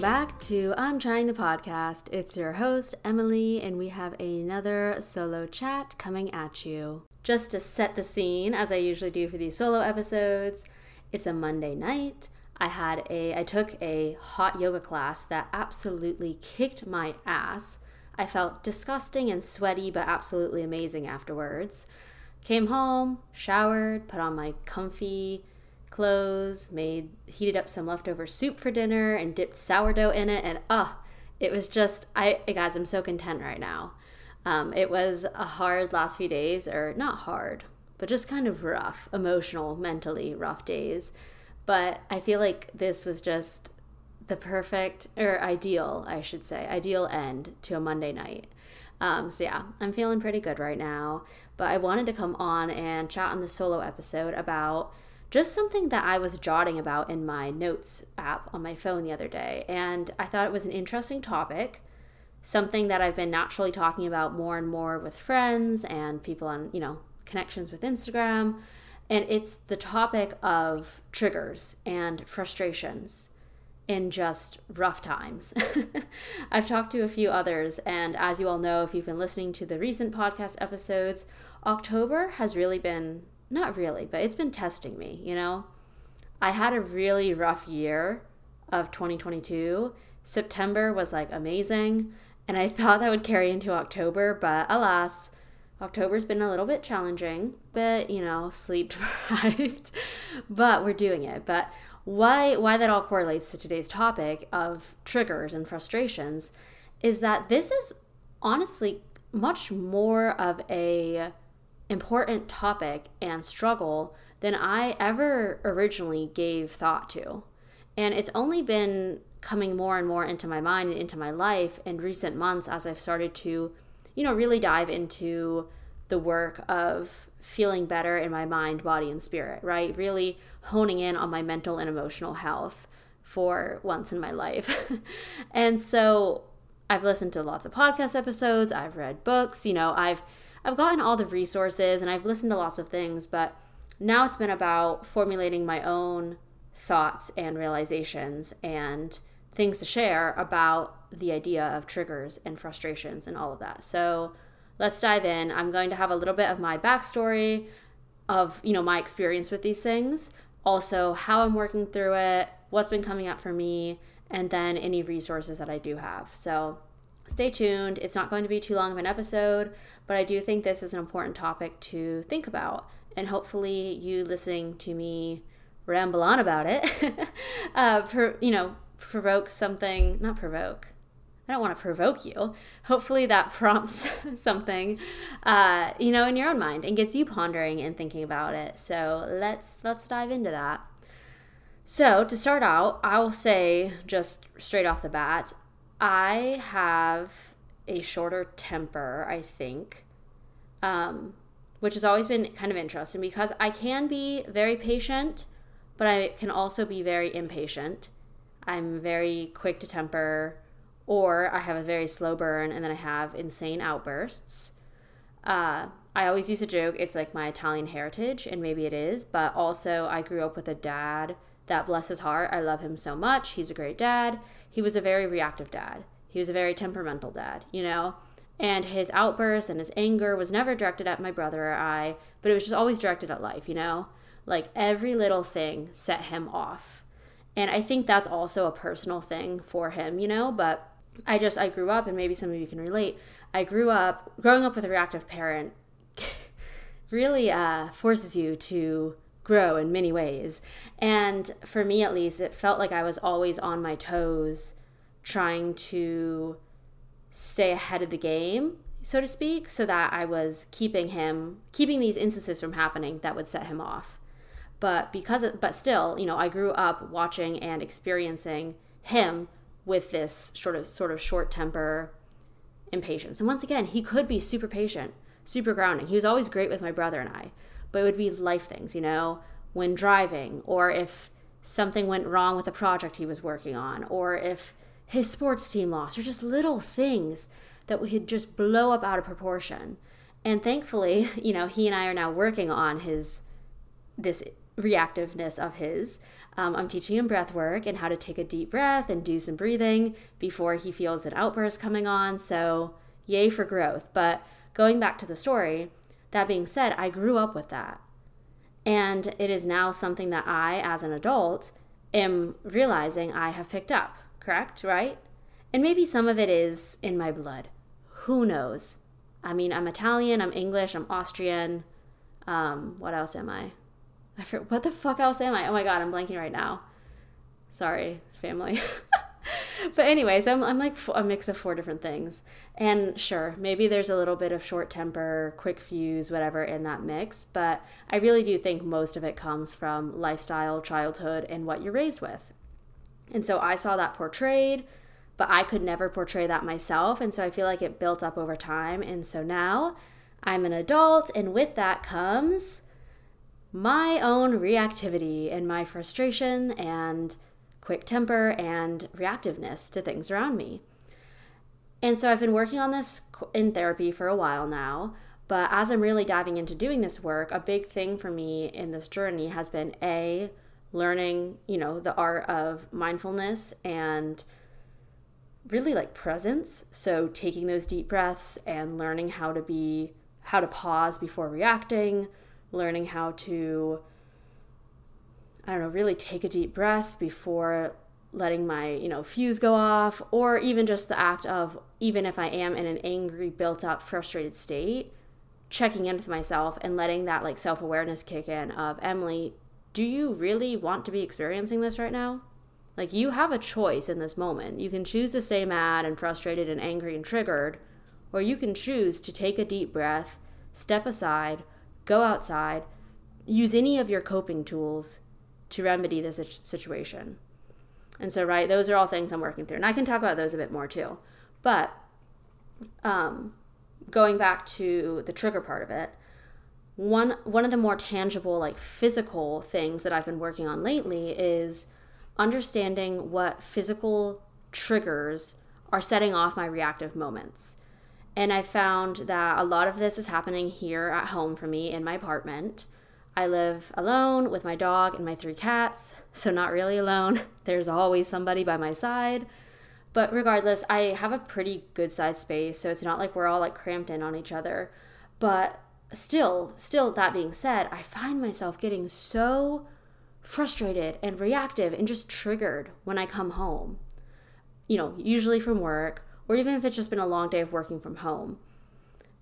Welcome back to I'm Trying the Podcast. It's your host, Emily, and we have another solo chat coming at you. Just to set the scene, as I usually do for these solo episodes, it's a Monday night. I had a I took a hot yoga class that absolutely kicked my ass. I felt disgusting and sweaty but absolutely amazing afterwards. Came home, showered, put on my comfy clothes, made heated up some leftover soup for dinner and dipped sourdough in it and ah, uh, it was just I guys, I'm so content right now. Um, it was a hard last few days, or not hard, but just kind of rough, emotional, mentally rough days. But I feel like this was just the perfect, or ideal, I should say, ideal end to a Monday night. Um, so yeah, I'm feeling pretty good right now. But I wanted to come on and chat on the solo episode about just something that I was jotting about in my notes app on my phone the other day. And I thought it was an interesting topic something that I've been naturally talking about more and more with friends and people on, you know, connections with Instagram. And it's the topic of triggers and frustrations in just rough times. I've talked to a few others, and as you all know, if you've been listening to the recent podcast episodes, October has really been, not really, but it's been testing me, you know? I had a really rough year of 2022. September was like amazing. And I thought that would carry into October, but alas, October's been a little bit challenging, but you know, sleep deprived. but we're doing it. But why why that all correlates to today's topic of triggers and frustrations is that this is honestly much more of a important topic and struggle than I ever originally gave thought to. And it's only been coming more and more into my mind and into my life in recent months as I've started to, you know, really dive into the work of feeling better in my mind, body, and spirit, right? Really honing in on my mental and emotional health for once in my life. and so I've listened to lots of podcast episodes, I've read books, you know, I've I've gotten all the resources and I've listened to lots of things, but now it's been about formulating my own thoughts and realizations and things to share about the idea of triggers and frustrations and all of that. So let's dive in. I'm going to have a little bit of my backstory of, you know, my experience with these things, also how I'm working through it, what's been coming up for me, and then any resources that I do have. So stay tuned. It's not going to be too long of an episode, but I do think this is an important topic to think about. And hopefully, you listening to me ramble on about it, uh, for, you know, provoke something, not provoke. I don't want to provoke you. Hopefully that prompts something, uh, you know, in your own mind and gets you pondering and thinking about it. So let's let's dive into that. So to start out, I'll say just straight off the bat, I have a shorter temper. I think, um, which has always been kind of interesting because I can be very patient, but I can also be very impatient. I'm very quick to temper, or I have a very slow burn, and then I have insane outbursts. Uh, I always use a joke, it's like my Italian heritage, and maybe it is, but also I grew up with a dad that, bless his heart, I love him so much. He's a great dad. He was a very reactive dad, he was a very temperamental dad, you know? And his outbursts and his anger was never directed at my brother or I, but it was just always directed at life, you know? Like every little thing set him off. And I think that's also a personal thing for him, you know, but I just I grew up and maybe some of you can relate. I grew up growing up with a reactive parent really uh, forces you to grow in many ways. And for me at least, it felt like I was always on my toes trying to stay ahead of the game, so to speak, so that I was keeping him keeping these instances from happening that would set him off. But because of, but still you know i grew up watching and experiencing him with this sort of sort of short temper impatience. And once again he could be super patient super grounding. He was always great with my brother and i but it would be life things you know when driving or if something went wrong with a project he was working on or if his sports team lost or just little things that would just blow up out of proportion and thankfully you know he and i are now working on his this reactiveness of his. Um, I'm teaching him breath work and how to take a deep breath and do some breathing before he feels an outburst coming on. So, yay for growth. But going back to the story, that being said, I grew up with that. And it is now something that I, as an adult, am realizing I have picked up, correct? Right? And maybe some of it is in my blood. Who knows? I mean, I'm Italian, I'm English, I'm Austrian. Um, what else am I? I forget, what the fuck else am I? Oh my god, I'm blanking right now. Sorry, family. but anyway, so I'm, I'm like a mix of four different things. And sure, maybe there's a little bit of short temper, quick fuse, whatever in that mix. But I really do think most of it comes from lifestyle, childhood, and what you're raised with. And so I saw that portrayed, but I could never portray that myself. And so I feel like it built up over time. And so now I'm an adult, and with that comes my own reactivity and my frustration and quick temper and reactiveness to things around me. And so I've been working on this in therapy for a while now. But as I'm really diving into doing this work, a big thing for me in this journey has been A, learning, you know, the art of mindfulness and really like presence. So taking those deep breaths and learning how to be, how to pause before reacting, learning how to I don't know, really take a deep breath before letting my, you know, fuse go off, or even just the act of, even if I am in an angry, built up, frustrated state, checking in with myself and letting that like self awareness kick in of, Emily, do you really want to be experiencing this right now? Like, you have a choice in this moment. You can choose to stay mad and frustrated and angry and triggered, or you can choose to take a deep breath, step aside, go outside, use any of your coping tools to remedy this situation. And so, right, those are all things I'm working through. And I can talk about those a bit more too. But um, going back to the trigger part of it, one one of the more tangible, like physical things that I've been working on lately is understanding what physical triggers are setting off my reactive moments. And I found that a lot of this is happening here at home for me in my apartment. I live alone with my dog and my three cats, so not really alone. There's always somebody by my side. But regardless, I have a pretty good sized space, so it's not like we're all like cramped in on each other. But still, still that being said, I find myself getting so frustrated and reactive and just triggered when I come home. You know, usually from work, or even if it's just been a long day of working from home.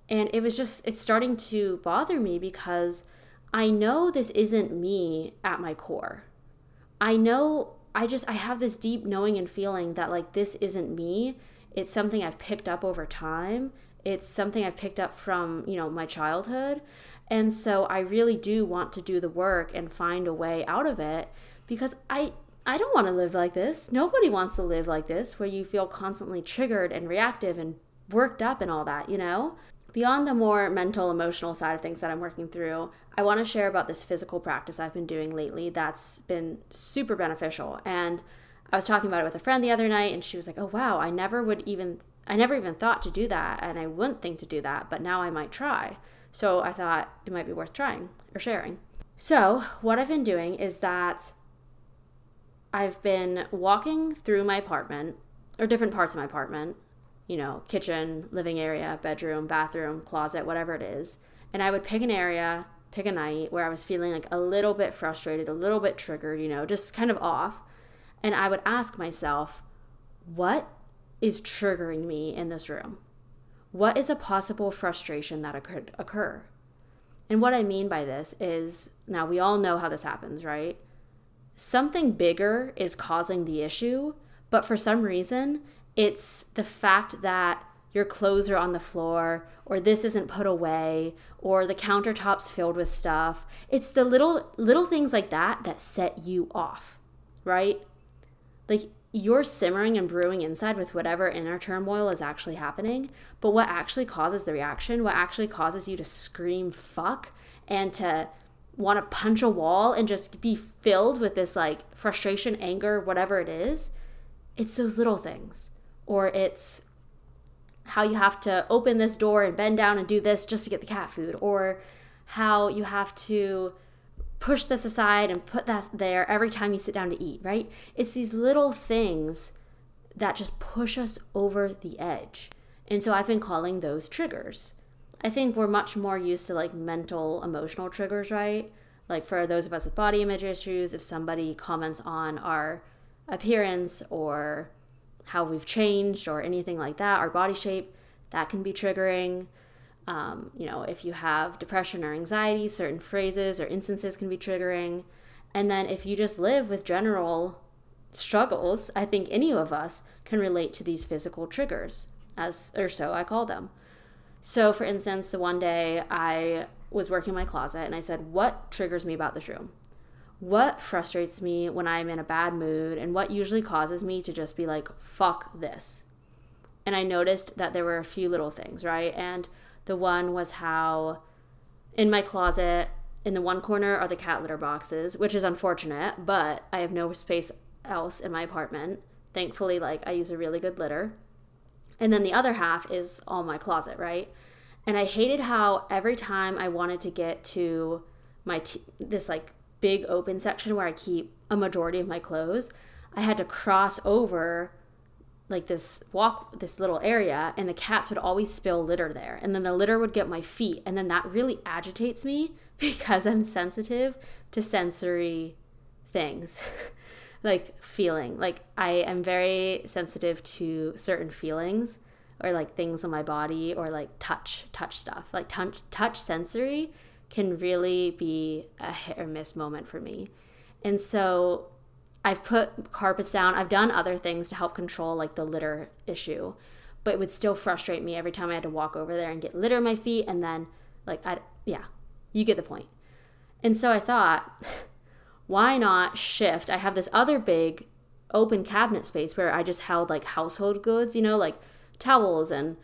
And it was just, it's starting to bother me because I know this isn't me at my core. I know I just I have this deep knowing and feeling that like this isn't me. It's something I've picked up over time. It's something I've picked up from, you know, my childhood. And so I really do want to do the work and find a way out of it because I I don't want to live like this. Nobody wants to live like this where you feel constantly triggered and reactive and worked up and all that, you know? Beyond the more mental, emotional side of things that I'm working through, I want to share about this physical practice I've been doing lately that's been super beneficial. And I was talking about it with a friend the other night and she was like, "Oh wow, I never would even I never even thought to do that and I wouldn't think to do that, but now I might try." So I thought it might be worth trying or sharing. So, what I've been doing is that I've been walking through my apartment or different parts of my apartment, you know, kitchen, living area, bedroom, bathroom, closet, whatever it is. And I would pick an area pick a night where I was feeling like a little bit frustrated, a little bit triggered, you know, just kind of off. And I would ask myself, what is triggering me in this room? What is a possible frustration that could occur? And what I mean by this is now we all know how this happens, right? Something bigger is causing the issue, but for some reason, it's the fact that your clothes are on the floor, or this isn't put away, or the countertop's filled with stuff. It's the little little things like that that set you off, right? Like you're simmering and brewing inside with whatever inner turmoil is actually happening, but what actually causes the reaction, what actually causes you to scream fuck and to want to punch a wall and just be filled with this like frustration, anger, whatever it is, it's those little things. Or it's how you have to open this door and bend down and do this just to get the cat food, or how you have to push this aside and put that there every time you sit down to eat, right? It's these little things that just push us over the edge. And so I've been calling those triggers. I think we're much more used to like mental, emotional triggers, right? Like for those of us with body image issues, if somebody comments on our appearance or how we've changed or anything like that, our body shape, that can be triggering. Um, you know, if you have depression or anxiety, certain phrases or instances can be triggering. And then if you just live with general struggles, I think any of us can relate to these physical triggers, as or so I call them. So, for instance, the one day I was working in my closet and I said, What triggers me about this room? What frustrates me when I'm in a bad mood? And what usually causes me to just be like, fuck this? And I noticed that there were a few little things, right? And the one was how in my closet, in the one corner are the cat litter boxes, which is unfortunate, but I have no space else in my apartment. Thankfully, like I use a really good litter. And then the other half is all my closet, right? And I hated how every time I wanted to get to my t- this like big open section where I keep a majority of my clothes, I had to cross over like this walk this little area and the cats would always spill litter there and then the litter would get my feet and then that really agitates me because I'm sensitive to sensory things. like feeling. Like I am very sensitive to certain feelings or like things on my body or like touch, touch stuff. Like touch touch sensory can really be a hit or miss moment for me. And so I've put carpets down. I've done other things to help control like the litter issue, but it would still frustrate me every time I had to walk over there and get litter on my feet and then like I yeah, you get the point. And so I thought why not shift? I have this other big open cabinet space where I just held like household goods, you know, like towels and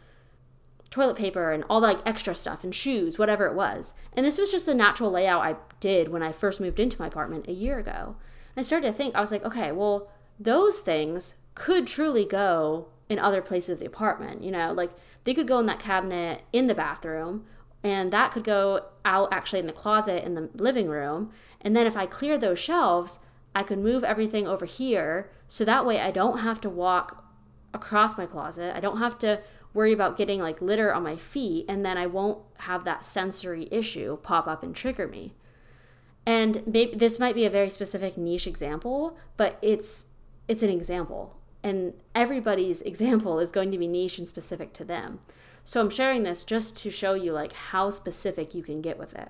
toilet paper and all the like extra stuff and shoes, whatever it was. And this was just the natural layout I did when I first moved into my apartment a year ago. And I started to think, I was like, okay, well, those things could truly go in other places of the apartment, you know, like they could go in that cabinet in the bathroom and that could go out actually in the closet in the living room and then if I clear those shelves, I could move everything over here so that way I don't have to walk across my closet. I don't have to worry about getting like litter on my feet and then I won't have that sensory issue pop up and trigger me. And maybe this might be a very specific niche example, but it's it's an example. And everybody's example is going to be niche and specific to them. So I'm sharing this just to show you like how specific you can get with it.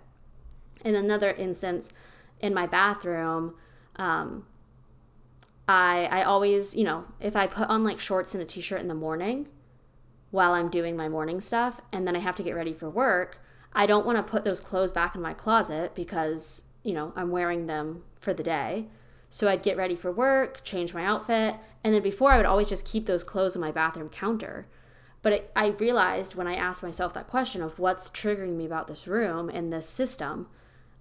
In another instance, in my bathroom, um, I I always, you know, if I put on like shorts and a t-shirt in the morning while I'm doing my morning stuff and then I have to get ready for work, I don't want to put those clothes back in my closet because, you know, I'm wearing them for the day. So I'd get ready for work, change my outfit, and then before I would always just keep those clothes on my bathroom counter. But it, I realized when I asked myself that question of what's triggering me about this room and this system,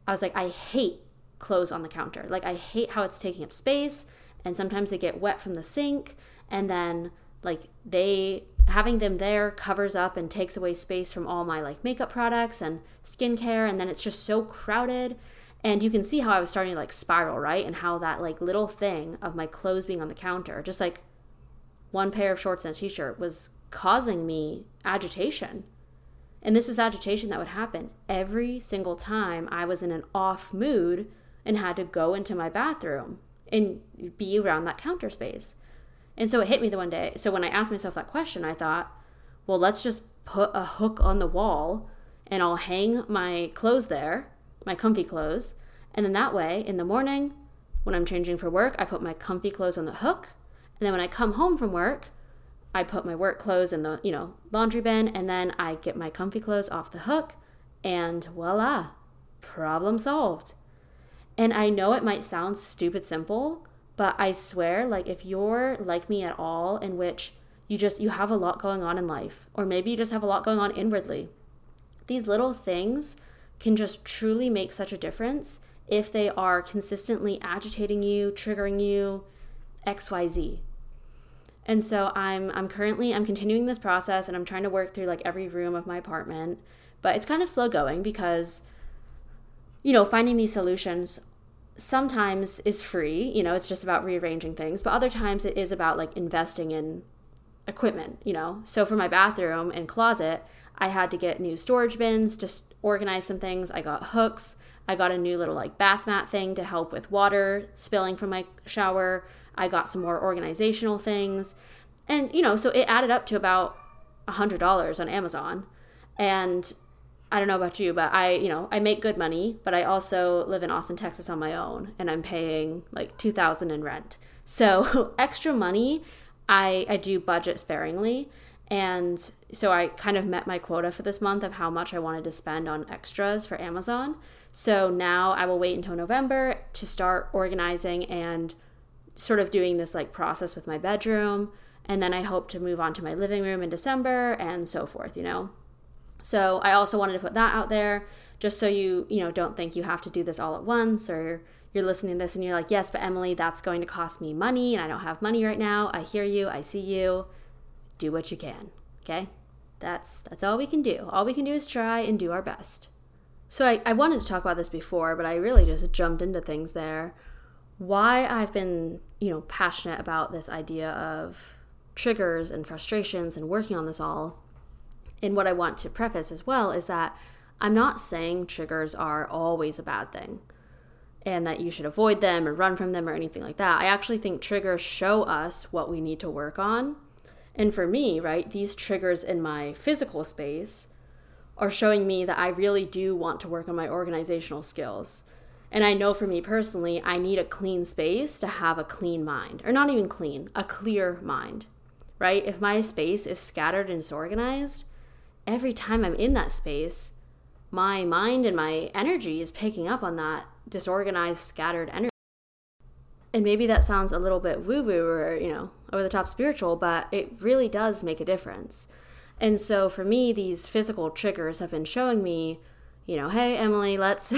I was like, I hate clothes on the counter. Like I hate how it's taking up space and sometimes they get wet from the sink and then like they having them there covers up and takes away space from all my like makeup products and skincare and then it's just so crowded and you can see how I was starting to like spiral, right? And how that like little thing of my clothes being on the counter, just like one pair of shorts and a t-shirt was causing me agitation. And this was agitation that would happen every single time I was in an off mood and had to go into my bathroom and be around that counter space. And so it hit me the one day. So when I asked myself that question, I thought, well, let's just put a hook on the wall and I'll hang my clothes there, my comfy clothes. And then that way, in the morning, when I'm changing for work, I put my comfy clothes on the hook. And then when I come home from work, I put my work clothes in the, you know, laundry bin and then I get my comfy clothes off the hook and voila, problem solved. And I know it might sound stupid simple, but I swear, like, if you're like me at all, in which you just you have a lot going on in life or maybe you just have a lot going on inwardly these little things can just truly make such a difference if they are consistently agitating you triggering you xyz and so i'm i'm currently i'm continuing this process and i'm trying to work through like every room of my apartment but it's kind of slow going because you know, finding these solutions sometimes is free, you know, it's just about rearranging things, but other times it is about like investing in equipment, you know. So for my bathroom and closet, I had to get new storage bins to organize some things. I got hooks. I got a new little like bath mat thing to help with water spilling from my shower. I got some more organizational things. And, you know, so it added up to about a $100 on Amazon. And I don't know about you, but I, you know, I make good money, but I also live in Austin, Texas on my own and I'm paying like 2000 in rent. So, extra money, I I do budget sparingly. And so I kind of met my quota for this month of how much I wanted to spend on extras for Amazon. So now I will wait until November to start organizing and sort of doing this like process with my bedroom. And then I hope to move on to my living room in December and so forth, you know. So I also wanted to put that out there just so you, you know, don't think you have to do this all at once or you're listening to this and you're like, "Yes, but Emily, that's going to cost me money and I don't have money right now." I hear you. I see you. Do what you can. Okay? That's that's all we can do. All we can do is try and do our best. So I, I wanted to talk about this before, but I really just jumped into things there. Why I've been, you know, passionate about this idea of triggers and frustrations and working on this all. And what I want to preface as well is that I'm not saying triggers are always a bad thing and that you should avoid them or run from them or anything like that. I actually think triggers show us what we need to work on. And for me, right, these triggers in my physical space are showing me that I really do want to work on my organizational skills. And I know for me personally, I need a clean space to have a clean mind, or not even clean, a clear mind, right? If my space is scattered and disorganized, every time I'm in that space, my mind and my energy is picking up on that disorganized, scattered energy. And maybe that sounds a little bit woo woo or, you know, over the top spiritual, but it really does make a difference. And so for me, these physical triggers have been showing me, you know, hey Emily, let's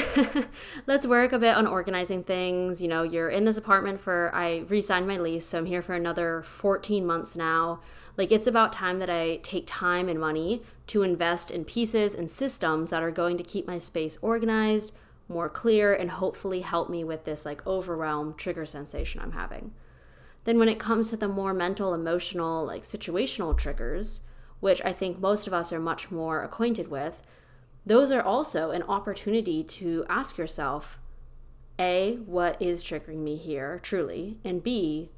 let's work a bit on organizing things. You know, you're in this apartment for I re-signed my lease, so I'm here for another 14 months now. Like it's about time that I take time and money to invest in pieces and systems that are going to keep my space organized, more clear, and hopefully help me with this like overwhelm trigger sensation I'm having. Then when it comes to the more mental, emotional, like situational triggers, which I think most of us are much more acquainted with, those are also an opportunity to ask yourself A, what is triggering me here, truly? And B,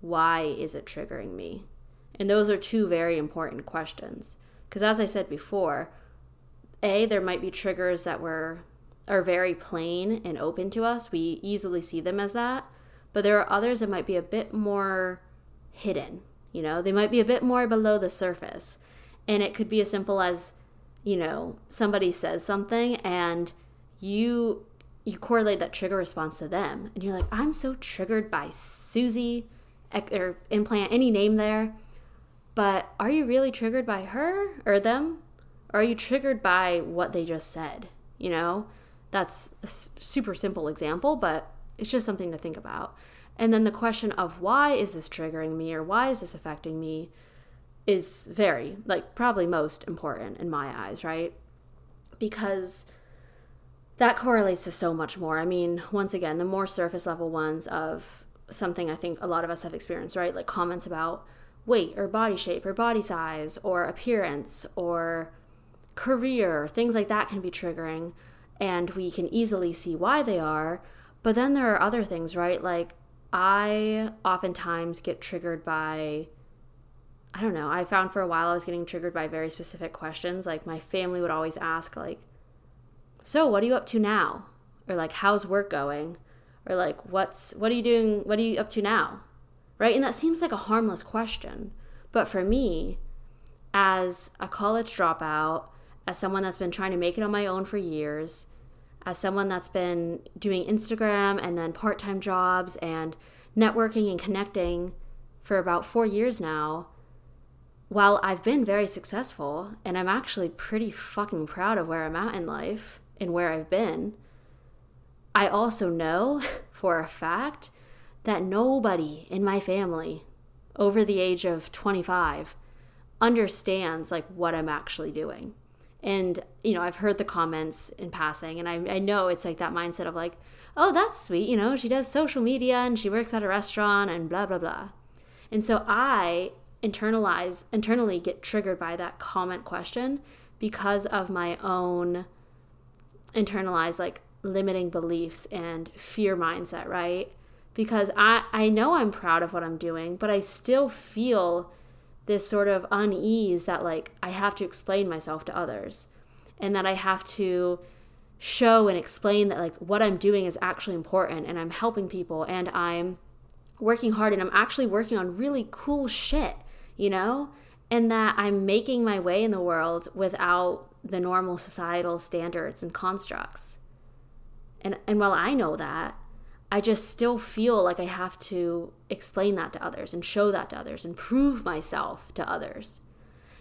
why is it triggering me? And those are two very important questions. Because as I said before, A, there might be triggers that were are very plain and open to us. We easily see them as that. But there are others that might be a bit more hidden. You know, they might be a bit more below the surface. And it could be as simple as, you know, somebody says something and you you correlate that trigger response to them and you're like, I'm so triggered by Susie or implant any name there. But are you really triggered by her or them? Or are you triggered by what they just said? You know, that's a super simple example, but it's just something to think about. And then the question of why is this triggering me or why is this affecting me is very, like, probably most important in my eyes, right? Because that correlates to so much more. I mean, once again, the more surface level ones of something I think a lot of us have experienced, right? Like comments about weight or body shape or body size or appearance or career, things like that can be triggering. And we can easily see why they are. But then there are other things, right? Like I oftentimes get triggered by I don't know. I found for a while I was getting triggered by very specific questions. Like my family would always ask like, "So, what are you up to now?" or like, "How's work going?" or like, "What's what are you doing? What are you up to now?" Right? And that seems like a harmless question. But for me, as a college dropout, as someone that's been trying to make it on my own for years, as someone that's been doing Instagram and then part time jobs and networking and connecting for about four years now, while I've been very successful and I'm actually pretty fucking proud of where I'm at in life and where I've been, I also know for a fact that nobody in my family over the age of 25 understands like what I'm actually doing. And, you know, I've heard the comments in passing, and I, I know it's like that mindset of like, oh, that's sweet. You know, she does social media and she works at a restaurant and blah, blah, blah. And so I internalize, internally get triggered by that comment question because of my own internalized, like, limiting beliefs and fear mindset, right? Because I, I know I'm proud of what I'm doing, but I still feel this sort of unease that, like, I have to explain myself to others and that I have to show and explain that like what I'm doing is actually important and I'm helping people and I'm working hard and I'm actually working on really cool shit, you know? And that I'm making my way in the world without the normal societal standards and constructs. And and while I know that, I just still feel like I have to explain that to others and show that to others and prove myself to others.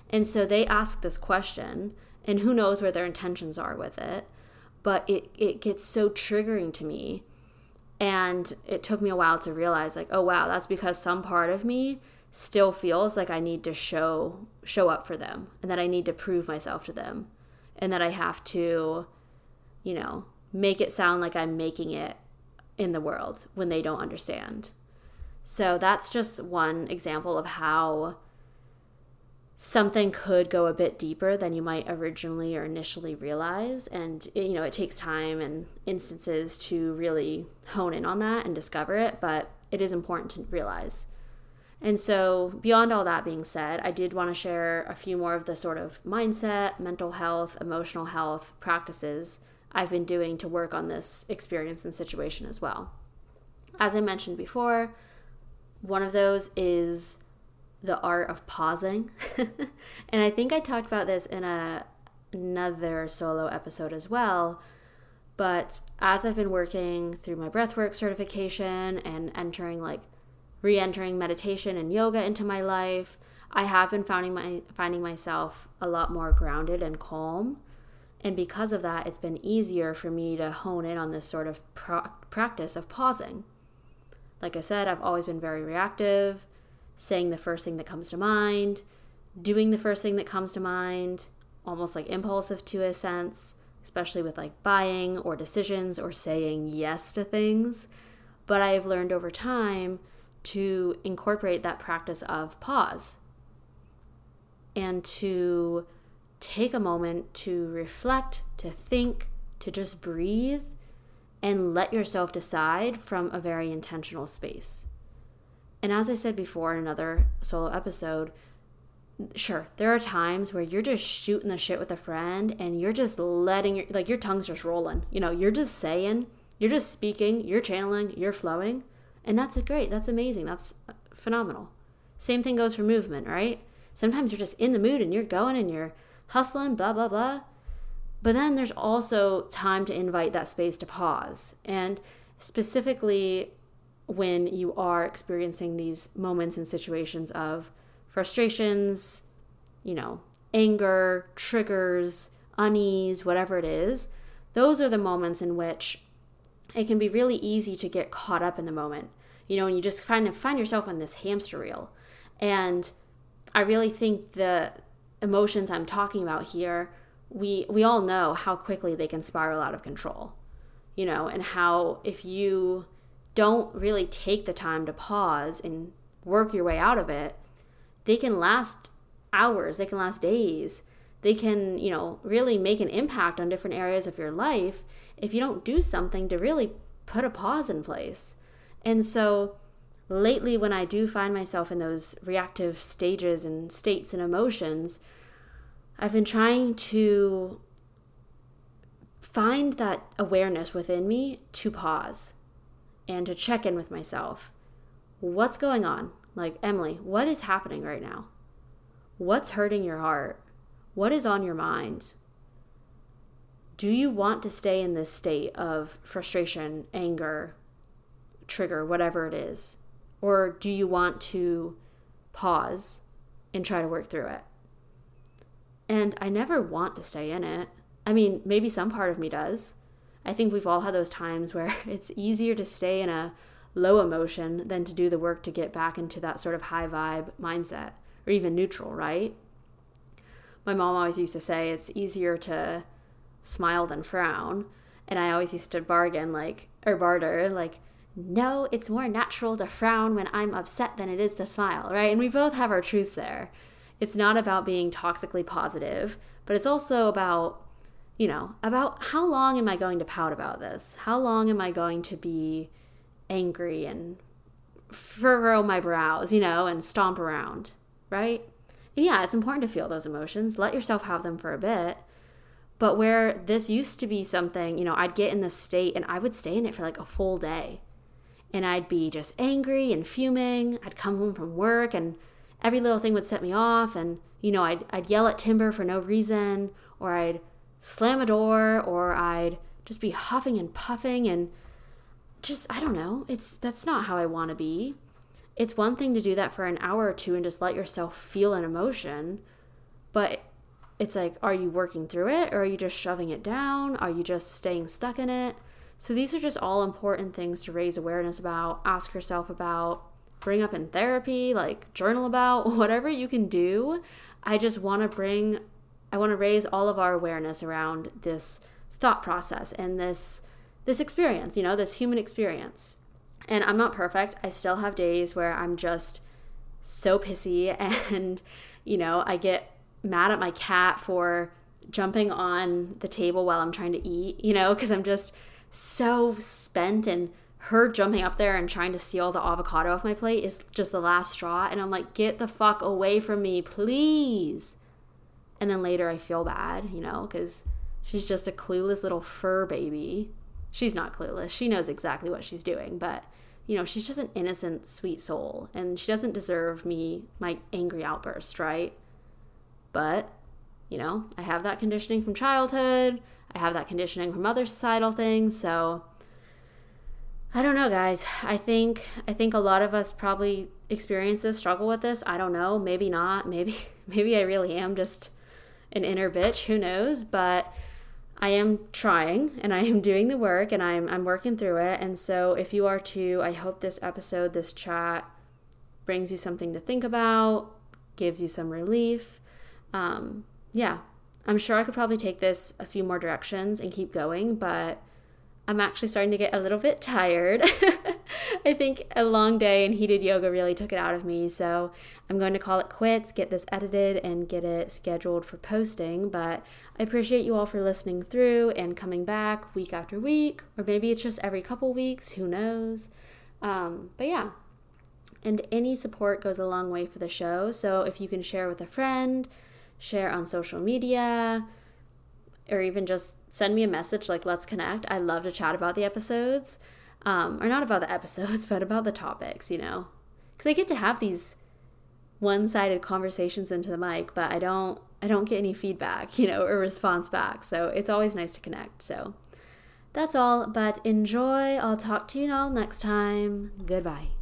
And so they ask this question, and who knows where their intentions are with it but it, it gets so triggering to me and it took me a while to realize like oh wow that's because some part of me still feels like i need to show show up for them and that i need to prove myself to them and that i have to you know make it sound like i'm making it in the world when they don't understand. So that's just one example of how something could go a bit deeper than you might originally or initially realize. And you know it takes time and instances to really hone in on that and discover it but it is important to realize. And so beyond all that being said i did want to share a few more of the sort of mindset mental health emotional health practices i've been doing to work on this experience and situation as well as i mentioned before one of those is the art of pausing. and I think I talked about this in a, another solo episode as well. But as I've been working through my breathwork certification and entering like re-entering meditation and yoga into my life, I have been finding my finding myself a lot more grounded and calm. And because of that, it's been easier for me to hone in on this sort of pro- practice of pausing. Like I said, I've always been very reactive saying the first thing that comes to mind, doing the first thing that comes to mind, almost like impulsive to a sense, especially with like buying or decisions or saying yes to things. But I have learned over time to incorporate that practice of pause and to take a moment to reflect, to think, to just breathe and let yourself decide from a very intentional space. And as I said before in another solo episode, sure, there are times where you're just shooting the shit with a friend and you're just letting your like your tongue's just rolling. You know, you're just saying, you're just speaking, you're channeling, you're flowing. And that's great. That's amazing. That's uh, phenomenal. Same thing goes for movement, right? Sometimes you're just in the mood and you're going and you're hustling, blah, blah, blah. But then there's also time to invite that space to pause. And specifically, when you are experiencing these moments and situations of frustrations, you know, anger, triggers, unease, whatever it is, those are the moments in which it can be really easy to get caught up in the moment. You know, and you just kind of find yourself on this hamster wheel. And I really think the emotions I'm talking about here, we we all know how quickly they can spiral out of control. You know, and how if you don't really take the time to pause and work your way out of it, they can last hours, they can last days. They can, you know, really make an impact on different areas of your life if you don't do something to really put a pause in place. And so lately when I do find myself in those reactive stages and states and emotions, I've been trying to find that awareness within me to pause and to check in with myself. What's going on? Like, Emily, what is happening right now? What's hurting your heart? What is on your mind? Do you want to stay in this state of frustration, anger, trigger, whatever it is? Or do you want to pause and try to work through it? And I never want to stay in it. I mean, maybe some part of me does. I think we've all had those times where it's easier to stay in a low emotion than to do the work to get back into that sort of high vibe mindset or even neutral, right? my mom always used to say it's easier to smile than frown. And I always used to bargain, like, or barter, like, no, it's more natural to frown when I'm upset than it is to smile, right? And we both have our truths there. It's not about being toxically positive, but it's also about, you know, about how long am I going to pout about this? How long am I going to be angry and furrow my brows, you know, and stomp around, right? And yeah, it's important to feel those emotions. Let yourself have them for a bit. But where this used to be something, you know, I'd get in this state and I would stay in it for like a full day. And I'd be just angry and fuming. I'd come home from work and every little thing would set me off. And, you know, I'd, I'd yell at Timber for no reason, or I'd slam a door, or I'd just be huffing and puffing and just, I don't know. It's that's not how I want to be it's one thing to do that for an hour or two and just let yourself feel an emotion, but it's like, are you working through it or are you just shoving it down? Are you just staying stuck in it? So these are just all important things to raise awareness about, ask yourself about, bring up in therapy, like journal about, whatever you can do. I just want to bring, I want to raise all of our awareness around this thought process and this this experience, you know, this human experience. And I'm not perfect. I still have days where I'm just so pissy and, you know, I get mad at my cat for jumping on the table while I'm trying to eat, you know, because I'm just so spent and her jumping up there and trying to steal the avocado off my plate is just the last straw. And I'm like, get the fuck away from me, please. And then later I feel bad, you know, because she's just a clueless little fur baby she's not clueless. She knows exactly what she's doing, but you know, she's just an innocent, sweet soul, and she doesn't deserve me my angry outburst, right? But, you know, I have that conditioning from childhood. I have that conditioning from other societal things, so I don't know, guys. I think I think a lot of us probably experience this, struggle with this. I don't know, maybe not. Maybe maybe I really am just an inner bitch, who knows, but I am trying and I am doing the work and I'm I'm working through it. And so if you are too, I hope this episode, this chat brings you something to think about, gives you some relief. Um, yeah, I'm sure I could probably take this a few more directions and keep going, but I'm actually starting to get a little bit tired. I think a long day and heated yoga really took it out of me. So I'm going to call it quits, get this edited, and get it scheduled for posting. But I appreciate you all for listening through and coming back week after week, or maybe it's just every couple weeks, who knows. Um, but yeah, and any support goes a long way for the show. So if you can share with a friend, share on social media, or even just send me a message like let's connect. I love to chat about the episodes um, or not about the episodes but about the topics you know? Because i get to have these one-sided conversations into the mic but i don't i don't get any feedback you know or response back. So it's always nice to connect. So that's all but enjoy. I'll talk to you all next time. Goodbye